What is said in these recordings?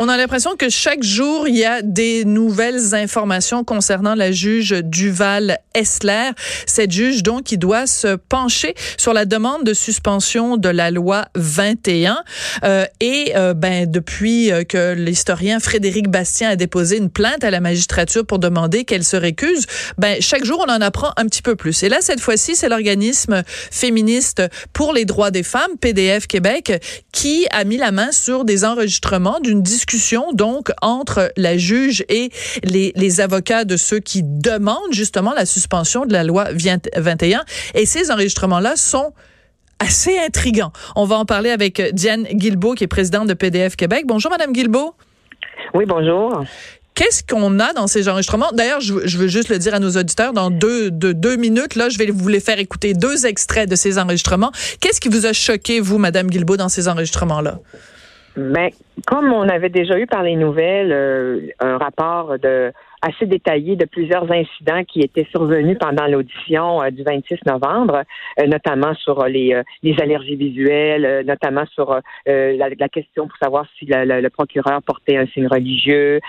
On a l'impression que chaque jour, il y a des nouvelles informations concernant la juge Duval Essler. Cette juge, donc, qui doit se pencher sur la demande de suspension de la loi 21. Euh, et euh, ben, depuis que l'historien Frédéric Bastien a déposé une plainte à la magistrature pour demander qu'elle se récuse, ben, chaque jour, on en apprend un petit peu plus. Et là, cette fois-ci, c'est l'organisme féministe pour les droits des femmes, PDF Québec, qui a mis la main sur des enregistrements d'une discussion discussion donc entre la juge et les, les avocats de ceux qui demandent justement la suspension de la loi 21. Et ces enregistrements-là sont assez intrigants. On va en parler avec Diane Guilbeault, qui est présidente de PDF Québec. Bonjour, Madame Guilbeault. Oui, bonjour. Qu'est-ce qu'on a dans ces enregistrements? D'ailleurs, je, veux juste le dire à nos auditeurs, dans deux, deux, minutes, là, je vais vous les faire écouter deux extraits de ces enregistrements. Qu'est-ce qui vous a choqué, vous, Madame Guilbeault, dans ces enregistrements-là? Ben, comme on avait déjà eu par les nouvelles euh, un rapport de assez détaillé de plusieurs incidents qui étaient survenus pendant l'audition euh, du 26 novembre, euh, notamment sur les, les allergies visuelles, notamment sur la, la, question pour savoir si le, procureur portait un signe religieux,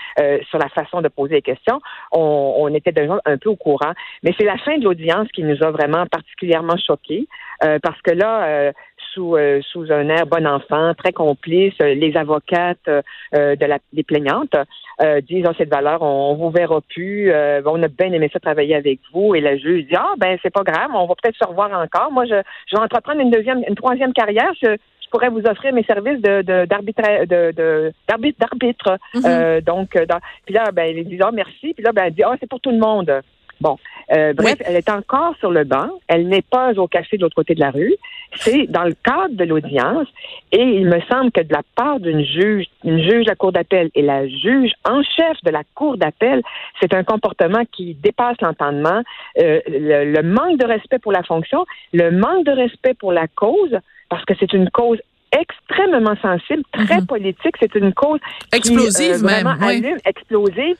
sur la façon de poser les questions. On, on était déjà un peu au courant, mais c'est la fin de l'audience qui nous a vraiment particulièrement choqués, parce que là, sous, euh, sous un air bon enfant, très complice. Les avocates euh, de la, des plaignantes euh, disent oh, cette valeur, on, on vous verra plus. on a bien aimé ça travailler avec vous. Et la juge dit ah ben c'est pas grave, on va peut-être se revoir encore. Moi, je, je vais entreprendre une deuxième, une troisième carrière. Je, je pourrais vous offrir mes services de d'arbitre de, d'arbitre d'arbitre. Mm-hmm. donc, puis là, ben, elle dit ah merci. Puis là, ben, elle dit ah c'est pour tout le monde. Bon, euh, bref, elle est encore sur le banc. Elle n'est pas au café de l'autre côté de la rue. C'est dans le cadre de l'audience. Et il me semble que de la part d'une juge, une juge de la cour d'appel et la juge en chef de la cour d'appel, c'est un comportement qui dépasse l'entendement. Euh, le, manque de respect pour la fonction, le manque de respect pour la cause, parce que c'est une cause extrêmement sensible, très mhm. politique. C'est une cause explosive qui, euh, même, allume, explosive.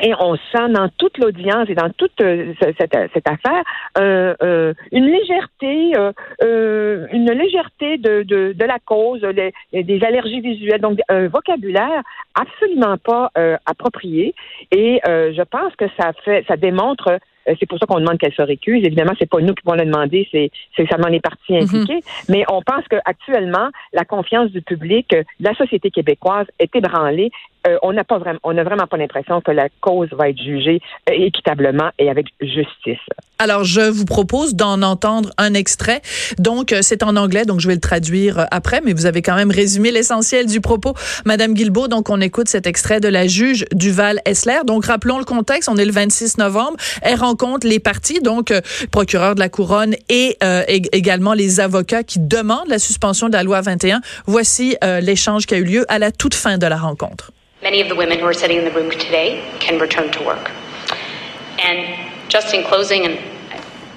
Et on sent dans toute l'audience et dans toute euh, cette, cette, affaire euh, euh, une légèreté, une légèreté de, de, de la cause, des allergies visuelles, donc un vocabulaire absolument pas approprié. Et je pense que ça fait, ça démontre c'est pour ça qu'on demande qu'elle se récuse. Évidemment, c'est pas nous qui vont le demander, c'est seulement les partis mhm. impliqués. Mais on pense qu'actuellement, la confiance du public, la société québécoise est ébranlée euh, on n'a pas vraiment, on n'a vraiment pas l'impression que la cause va être jugée euh, équitablement et avec justice. Alors, je vous propose d'en entendre un extrait. Donc, euh, c'est en anglais, donc je vais le traduire après, mais vous avez quand même résumé l'essentiel du propos, Madame Guilbeault. Donc, on écoute cet extrait de la juge Duval Essler. Donc, rappelons le contexte. On est le 26 novembre. Elle rencontre les partis, donc procureur de la couronne et également les avocats qui demandent la suspension de la loi 21. Voici l'échange qui a eu lieu à la toute fin de la rencontre. Many of the women who are sitting in the room today can return to work. And just in closing, and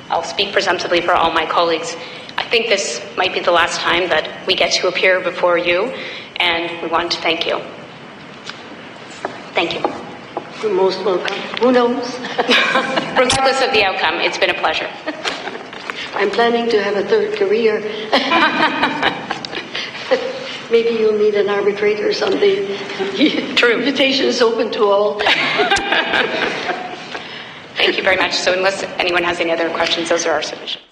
I'll speak presumptively for all my colleagues, I think this might be the last time that we get to appear before you, and we want to thank you. Thank you. You're most welcome. Who knows? Regardless of the outcome, it's been a pleasure. I'm planning to have a third career. Maybe you'll need an arbitrator or something. True. Invitation is open to all. Thank you very much. So unless anyone has any other questions, those are our submissions.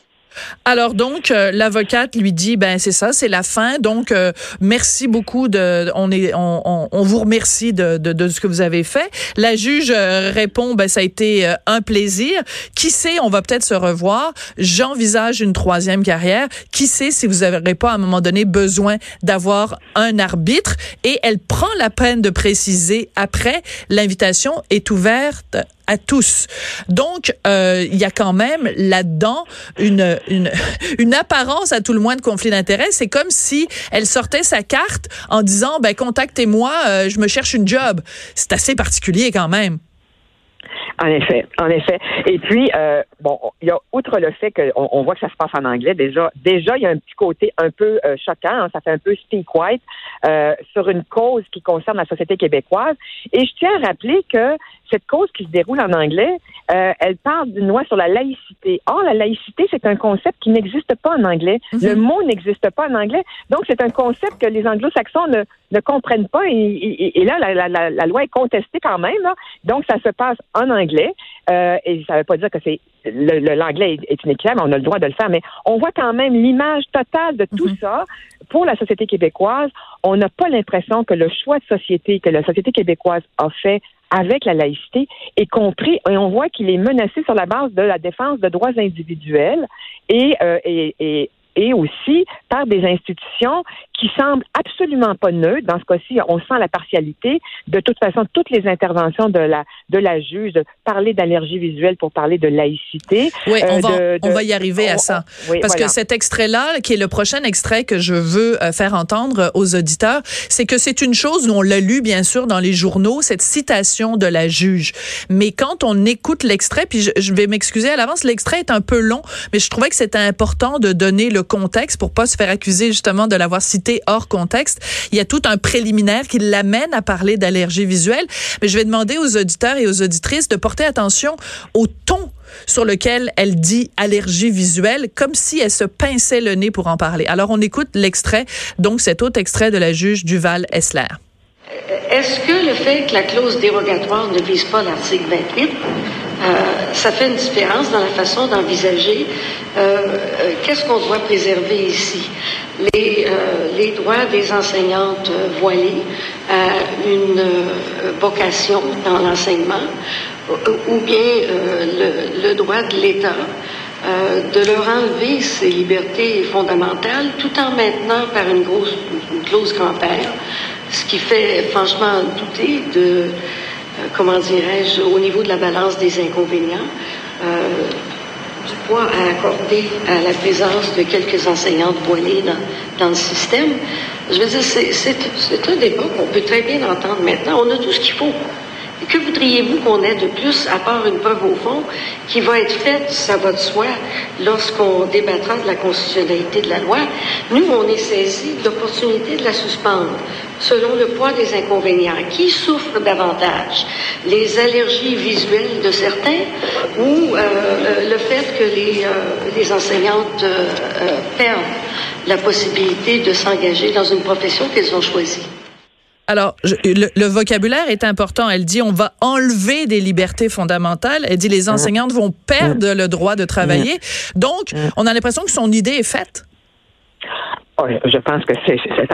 Alors donc euh, l'avocate lui dit ben c'est ça c'est la fin donc euh, merci beaucoup de on est on, on, vous remercie de, de, de, ce que vous avez fait. La juge euh, répond ben ça a été un plaisir. Qui sait on va peut-être se revoir. J'envisage une troisième carrière. Qui sait si vous n'aurez pas à un moment donné besoin d'avoir un arbitre et elle prend la peine de préciser après l'invitation est ouverte à tous. Donc, euh, il y a quand même là-dedans une, une, une apparence à tout le moins de conflit d'intérêts. C'est comme si elle sortait sa carte en disant, ben contactez-moi, euh, je me cherche une job. C'est assez particulier quand même. En effet, en effet. Et puis, euh, bon, il y a outre le fait qu'on on voit que ça se passe en anglais, déjà, déjà, il y a un petit côté un peu euh, choquant, hein, ça fait un peu speak white euh, sur une cause qui concerne la société québécoise. Et je tiens à rappeler que cette cause qui se déroule en anglais, elle parle d'une loi sur la laïcité. Or, la laïcité, c'est un concept qui n'existe pas en anglais. Mhm. Le mot n'existe pas en anglais. Donc, c'est un concept que les anglo-saxons ne, ne comprennent pas. Et, et, là, la, la, la, loi est contestée quand même. Là. Donc, ça se passe en anglais. Euh, et ça ne veut pas dire que c'est l'anglais est, est inéquitable, on a le droit de le faire, mais on voit quand même l'image totale de tout mhm. ça pour la société québécoise. On n'a pas l'impression que le choix de société que la société québécoise a fait avec la laïcité est compris et on voit qu'il est menacé sur la base de la défense de droits individuels et, euh, et, et et aussi par des institutions qui semblent absolument pas neutres. Dans ce cas-ci, on sent la partialité. De toute façon, toutes les interventions de la de la juge, de parler d'allergie visuelle pour parler de laïcité. Oui, on, euh, va, on va y arriver à ça. Parce que cet extrait-là, qui est le prochain extrait que je veux euh, faire entendre aux auditeurs, c'est que c'est une chose, on l'a lu bien sûr dans les journaux, cette citation de la juge. Mais quand on écoute l'extrait, puis je, je vais m'excuser à l'avance, l'extrait est un peu long, mais je trouvais que c'était important de donner le contexte pour pas se faire accuser justement de l'avoir cité hors contexte. Il y a tout un préliminaire qui l'amène à parler d'allergie visuelle. Mais je vais demander aux auditeurs et aux auditrices de porter attention au ton sur lequel elle dit allergie visuelle, comme si elle se pinçait le nez pour en parler. Alors, on écoute l'extrait, donc cet autre extrait de la juge Duval Essler. Est-ce que le fait que la clause dérogatoire ne vise pas l'article 28 euh, ça fait une différence dans la façon d'envisager euh, euh, qu'est-ce qu'on doit préserver ici? Les, droits des enseignantes voilées à une vocation dans l'enseignement ou bien le, droit de l'État de leur enlever ces libertés fondamentales tout en maintenant par une grosse une clause grand-père, ce qui fait franchement douter de euh, comment dirais-je, au niveau de la balance des inconvénients, euh, du poids à accorder à la présence de quelques enseignantes voilées dans, dans le système. Je veux dire, c'est un débat qu'on peut très bien entendre maintenant. On a tout ce qu'il faut. Que voudriez-vous qu'on ait de plus, à part une preuve au fond, qui va être faite, ça va de soi, lorsqu'on débattra de la constitutionnalité de la loi? Nous, on est saisi de l'opportunité de la suspendre, selon le poids des inconvénients. Qui souffre davantage? Les allergies visuelles de certains ou euh, euh, le fait que les, euh, les enseignantes perdent la possibilité de s'engager dans une profession qu'elles ont choisie? Alors, le, vocabulaire est important. Elle dit on va enlever des libertés fondamentales. Elle dit les enseignantes vont perdre le droit de travailler. Donc, on a l'impression que son idée est faite. je pense que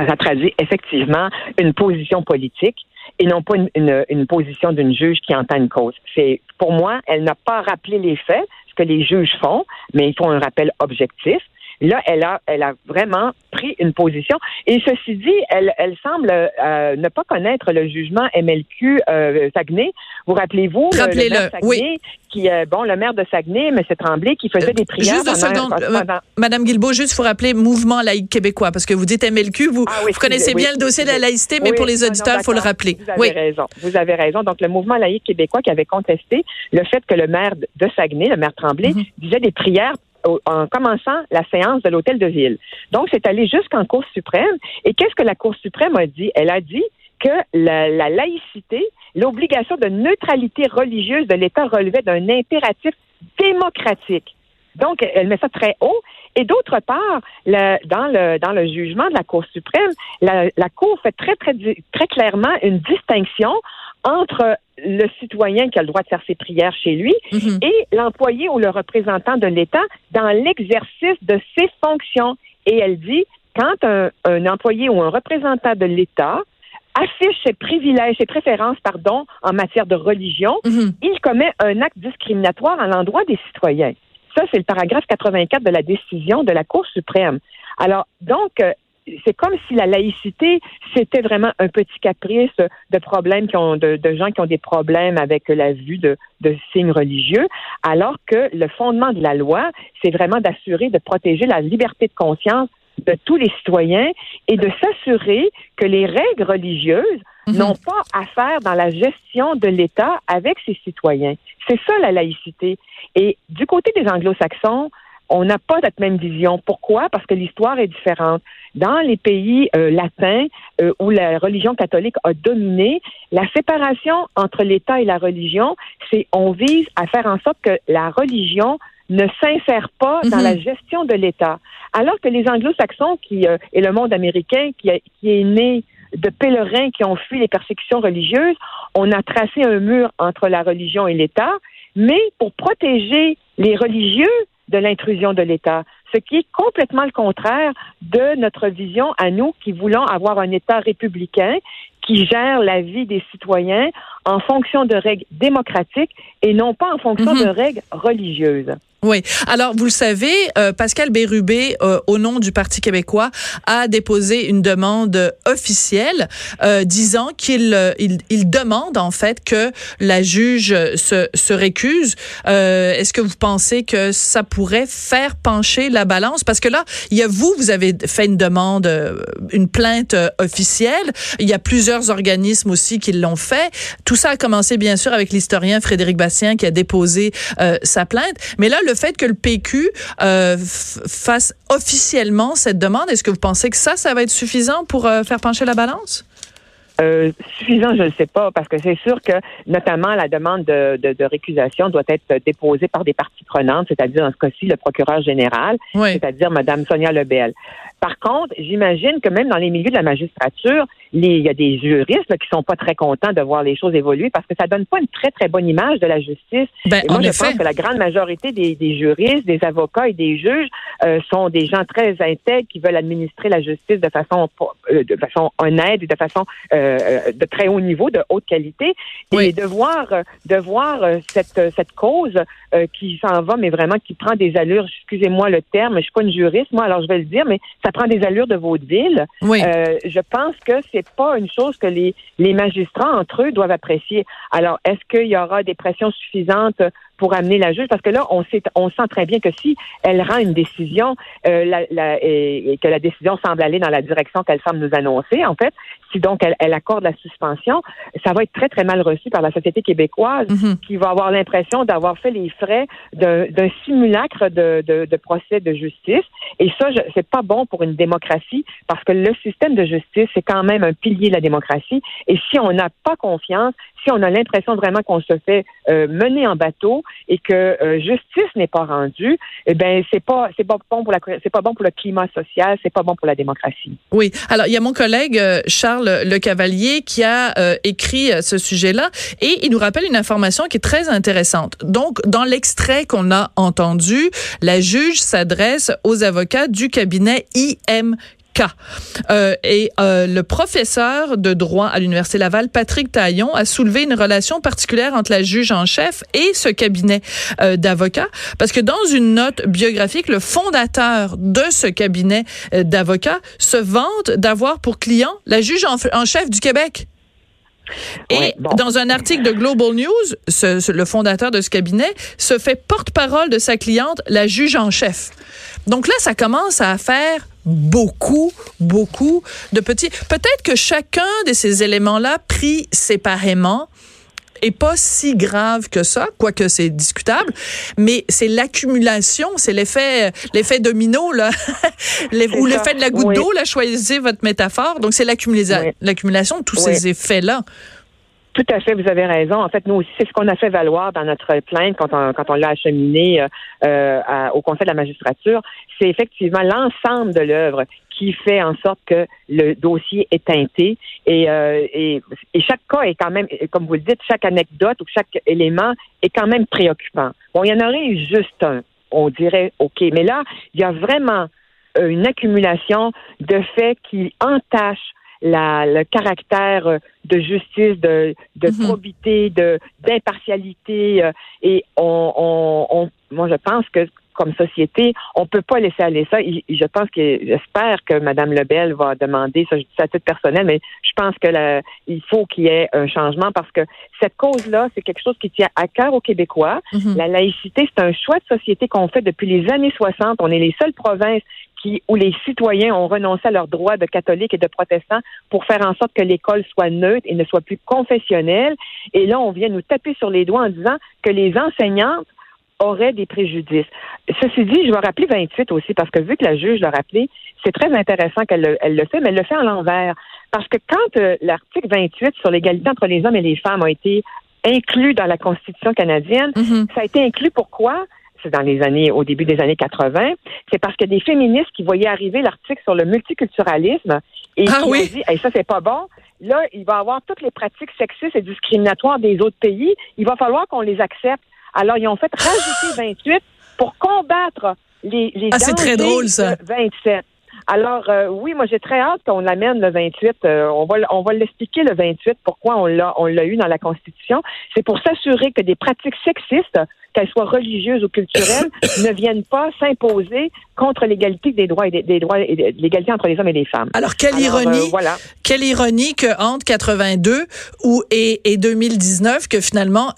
ça traduit effectivement une position politique et non pas une, une position d'une juge qui entend une cause. C'est pour moi, elle n'a pas rappelé les faits, ce que les juges font, mais ils font un rappel objectif. Là, elle a, elle a vraiment pris une position. Et ceci dit, elle, elle semble euh, ne pas connaître le jugement MLQ euh, Saguenay. Vous rappelez-vous Rappelez-le, oui. Qui, euh, bon, le maire de Saguenay, M. Tremblay, qui faisait des prières. Juste deux secondes, Madame Guilbeault, juste faut rappeler Mouvement laïque québécois, parce que vous dites MLQ, vous, ah vous connaissez bien le dossier de la laïcité, mais pour les auditeurs, il faut le rappeler. Vous avez raison. Vous avez raison. Donc, le Mouvement laïque québécois qui avait contesté le fait que le maire de Saguenay, le maire Tremblay, mhm. disait des prières en commençant la séance de l'hôtel de ville. Donc, c'est allé jusqu'en Cour suprême. Et qu'est-ce que la Cour suprême a dit? Elle a dit que la, la laïcité, l'obligation de neutralité religieuse de l'État relevait d'un impératif démocratique. Donc, elle met ça très haut. Et d'autre part, le, dans, le, dans le jugement de la Cour suprême, la, la Cour fait très, très, très clairement une distinction entre le citoyen qui a le droit de faire ses prières chez lui mhm. et l'employé ou le représentant de l'État dans l'exercice de ses fonctions. Et elle dit, quand un, employé ou un représentant de l'État affiche ses privilèges, ses préférences, pardon, en matière de religion, mhm. il commet un acte discriminatoire à l'endroit des citoyens. Ça, c'est le paragraphe 84 de la décision de la Cour suprême. Alors, donc, euh, c'est comme si la laïcité, c'était vraiment un petit caprice de problèmes qui ont, de, gens qui ont des problèmes avec la vue de, de signes religieux, alors que le fondement de la loi, c'est vraiment d'assurer, de protéger la liberté de conscience de tous les citoyens et de s'assurer que les règles religieuses mhm. n'ont pas à faire dans la gestion de l'État avec ses citoyens. C'est ça la laïcité. Et du côté des anglo-saxons, on n'a pas cette même vision. Pourquoi? Parce que l'histoire est différente. Dans les pays euh, latins euh, où la religion catholique a dominé, la séparation entre l'État et la religion, c'est on vise à faire en sorte que la religion ne s'insère pas dans mhm. la gestion de l'État. Alors que les anglo-saxons qui euh, et le monde américain qui, qui est né de pèlerins qui ont fui les persécutions religieuses, on a tracé un mur entre la religion et l'État, mais pour protéger les religieux, de l'intrusion de l'État, ce qui est complètement le contraire de notre vision à nous qui voulons avoir un État républicain qui gère la vie des citoyens en fonction de règles démocratiques et non pas en fonction mhm. de règles religieuses. Oui. Alors, vous le savez, euh, Pascal Bérubé, euh, au nom du Parti québécois, a déposé une demande officielle euh, disant qu'il il, il, demande en fait que la juge se, se récuse. Est-ce que vous pensez que ça pourrait faire pencher la balance? Parce que là, il y a vous, vous avez fait une demande, une plainte officielle. Il y a plusieurs organismes aussi qui l'ont fait. Tout ça a commencé bien sûr avec l'historien Frédéric Bastien qui a déposé sa plainte. Mais là, le le fait que le PQ euh, fasse officiellement cette demande, est-ce que vous pensez que ça, ça va être suffisant pour euh, faire pencher la balance? Euh, suffisant, je ne sais pas, parce que c'est sûr que notamment la demande de, de, récusation doit être déposée par des parties prenantes, c'est-à-dire en ce cas-ci le procureur général, c'est-à-dire Mme Sonia Lebel. Par contre, j'imagine que même dans les milieux de la magistrature, il y a des juristes qui qui sont pas très contents de voir les choses évoluer parce que ça donne pas une très très bonne image de la justice. Ben, moi, je pense que la grande majorité des, juristes, des avocats et des juges euh, sont des gens très intègres qui veulent administrer la justice de façon euh, de façon honnête et de façon euh, de très haut niveau, de haute qualité. Et de voir de voir cette cette cause qui s'en va, mais vraiment qui prend des allures. Excusez-moi le terme, je suis pas une juriste moi, alors je vais le dire, mais ça prend des allures de vaudeville. Oui. je pense que c'est pas une chose que les, les magistrats entre eux doivent apprécier. Alors, est-ce qu'il y aura des pressions suffisantes pour amener la juge, parce que là, on sait, on sent très bien que si elle rend une décision euh, la, et, que la décision semble aller dans la direction qu'elle semble nous annoncer, en fait, si donc elle, accorde la suspension, ça va être très, très mal reçu par la société québécoise mhm. qui va avoir l'impression d'avoir fait les frais d'un simulacre de, de, de, procès de justice. Et ça, c'est pas bon pour une démocratie parce que le système de justice, c'est quand même un pilier de la démocratie. Et si on n'a pas confiance, si on a l'impression vraiment qu'on se fait euh, mener en bateau et que euh, justice n'est pas rendue, eh ben c'est pas c'est pas bon pour la c'est pas bon pour le climat social, c'est pas bon pour la démocratie. Oui. Alors il y a mon collègue euh, Charles Le Cavalier qui a écrit ce sujet-là et il nous rappelle une information qui est très intéressante. Donc dans l'extrait qu'on a entendu, la juge s'adresse aux avocats du cabinet IM euh, et euh, le professeur de droit à l'Université Laval, Patrick Taillon, a soulevé une relation particulière entre la juge en chef et ce cabinet euh, d'avocats, parce que dans une note biographique, le fondateur de ce cabinet euh, d'avocats se vante d'avoir pour client la juge en, chef du Québec. Et dans un article de Global News, ce, le fondateur de ce cabinet se fait porte-parole de sa cliente, la juge en chef. Donc là, ça commence à faire beaucoup, beaucoup de petits. Peut-être que chacun de ces éléments-là, pris séparément, est pas si grave que ça, quoique c'est discutable, mais c'est l'accumulation, c'est l'effet l'effet domino là, ou l'effet de la goutte d'eau là, choisissez votre métaphore. Donc c'est l'accumulation de tous ces effets là. Tout à fait, vous avez raison. En fait, nous aussi, c'est ce qu'on a fait valoir dans notre plainte quand on, quand on l'a acheminé euh, euh au Conseil de la magistrature. C'est effectivement l'ensemble de l'œuvre qui fait en sorte que le dossier est teinté et, euh, et, et, chaque cas est quand même, comme vous le dites, chaque anecdote ou chaque élément est quand même préoccupant. Bon, il y en aurait eu juste un, on dirait OK, mais là, il y a vraiment euh, une accumulation de faits qui entachent la, le caractère euh, de justice, de, de mhm. probité, de d'impartialité. Euh, et on, on, on, moi, je pense que comme société, on peut pas laisser aller ça. je pense que j'espère que Mme Lebel va demander, ça je dis ça à titre personnel, mais je pense que il faut qu'il y ait un changement parce que cette cause-là, c'est quelque chose qui tient à cœur aux Québécois. Mm-hmm. La laïcité, c'est un choix de société qu'on fait depuis les années 60. On est les seules provinces qui, où les citoyens ont renoncé à leurs droits de catholiques et de protestants pour faire en sorte que l'école soit neutre et ne soit plus confessionnelle. Et là, on vient nous taper sur les doigts en disant que les enseignantes auraient des préjudices. Ceci dit, je vais rappeler 28 aussi, parce que vu que la juge l'a rappelé, c'est très intéressant qu'elle le, elle le fait, mais elle le fait en l'envers. Parce que quand euh, l'article 28 sur l'égalité entre les hommes et les femmes a été inclus dans la Constitution canadienne, mm-hmm. ça a été inclus pourquoi? C'est dans les années, au début des années 80. C'est parce que des féministes qui voyaient arriver l'article sur le multiculturalisme et ah qui ont dit, hey, ça c'est pas bon. Là, il va y avoir toutes les pratiques sexistes et discriminatoires des autres pays. Il va falloir qu'on les accepte. Alors, ils ont fait rajouter 28 pour combattre les, les ah, c'est très drôle, ça. 27. Alors, euh, oui, moi, j'ai très hâte qu'on l'amène le 28. Euh, on va, on va l'expliquer le 28, pourquoi on l'a, on l'a eu dans la Constitution. C'est pour s'assurer que des pratiques sexistes qu'elles soient religieuses ou culturelles, ne viennent pas s'imposer contre l'égalité des droits et des, droits et l'égalité entre les hommes et les femmes. Alors quelle ironie, euh, voilà. quelle ironie que entre 82 ou et, et 2019 que finalement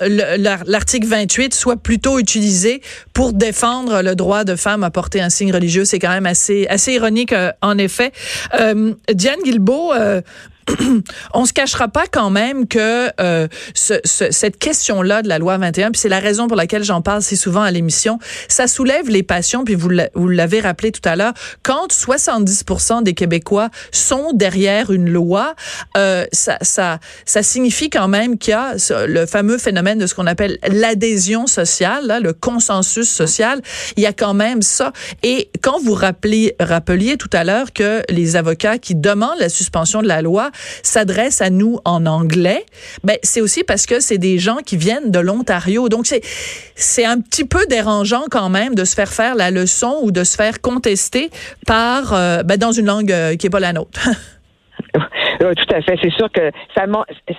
l'article 28 soit plutôt utilisé pour défendre le droit de femmes à porter un signe religieux, c'est quand même assez assez ironique euh, en effet. Euh, Diane Guilbeault, euh, on se cachera pas quand même que euh, ce, cette question-là de la loi 21, puis c'est la raison pour laquelle j'en parle si souvent à l'émission, ça soulève les passions, puis vous l'avez rappelé tout à l'heure, quand 70% des Québécois sont derrière une loi, euh, ça, ça, ça signifie quand même qu'il y a le fameux phénomène de ce qu'on appelle l'adhésion sociale, là, le consensus social, il y a quand même ça. Et quand vous rappeliez, rappeliez tout à l'heure que les avocats qui demandent la suspension de la loi s'adresse à nous en anglais, ben c'est aussi parce que c'est des gens qui viennent de l'Ontario. Donc c'est c'est un petit peu dérangeant quand même de se faire faire la leçon ou de se faire contester par euh, ben, dans une langue euh, qui est pas la nôtre. tout à fait. C'est sûr que ça,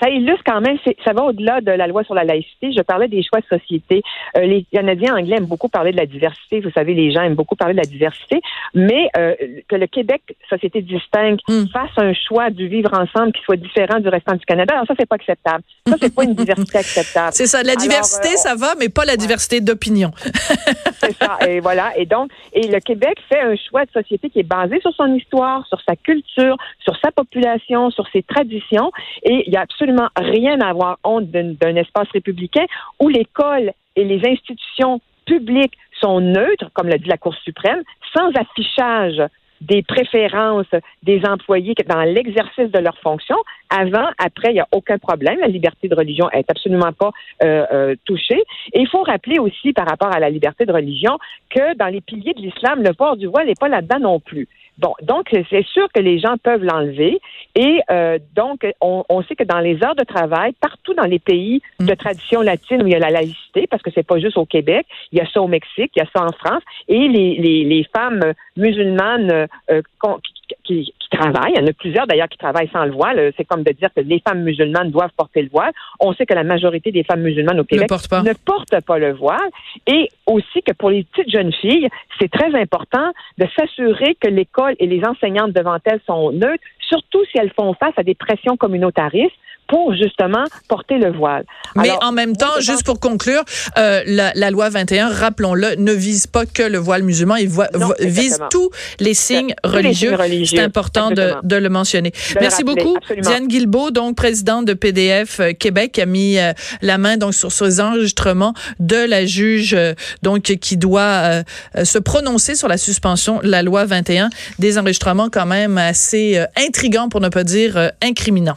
ça illustre quand même, ça va au-delà de la loi sur la laïcité. Je parlais des choix de société. Euh, les Canadiens anglais aiment beaucoup parler de la diversité. Vous savez, les gens aiment beaucoup parler de la diversité. Mais euh, que le Québec, société distincte, hmm. fasse un choix du vivre ensemble qui soit différent du restant du Canada, alors ça, c'est pas acceptable. Ça, c'est pas une diversité acceptable. C'est ça. La diversité, euh, ça va, mais pas la diversité d'opinion. c'est ça. Et voilà. Et donc, et le Québec fait un choix de société qui est basé sur son histoire, sur sa culture, sur sa population, sur ses traditions et il n'y a absolument rien à avoir honte d'un espace républicain où l'école et les institutions publiques sont neutres, comme l'a dit la Cour suprême, sans affichage des préférences des employés dans l'exercice de leurs fonctions. Avant, après, il n'y a aucun problème. La liberté de religion est absolument pas euh, euh, touchée. Et il faut rappeler aussi, par rapport à la liberté de religion, que dans les piliers de l'islam, le port du voile n'est pas là-dedans non plus. Bon, donc c'est sûr que les gens peuvent l'enlever et euh, donc on, on, sait que dans les heures de travail, partout dans les pays de mm. tradition latine où il y a la laïcité, parce que c'est pas juste au Québec, il y a ça au Mexique, il y a ça en France, et les, les, les femmes musulmanes euh, qui, qui, travaillent, il y en a plusieurs d'ailleurs qui travaillent sans le voile. C'est comme de dire que les femmes musulmanes doivent porter le voile. On sait que la majorité des femmes musulmanes au Québec ne portent pas, le voile. Et aussi que pour les petites jeunes filles, c'est très important de s'assurer que l'école et les enseignantes devant elles sont neutres, surtout si elles font face à des pressions communautaristes pour justement porter le voile. Mais en même temps, juste pour conclure, euh, la, la, loi 21, rappelons-le, ne vise pas que le voile musulman, il vise tous les signes religieux. C'est important de, de, le mentionner. Merci beaucoup, Diane Guilbeault, donc présidente de PDF euh, Québec, a mis euh, la main donc sur ces enregistrements de la juge euh, donc qui doit se prononcer sur la suspension de la loi 21, des enregistrements quand même assez intrigants pour ne pas dire incriminants.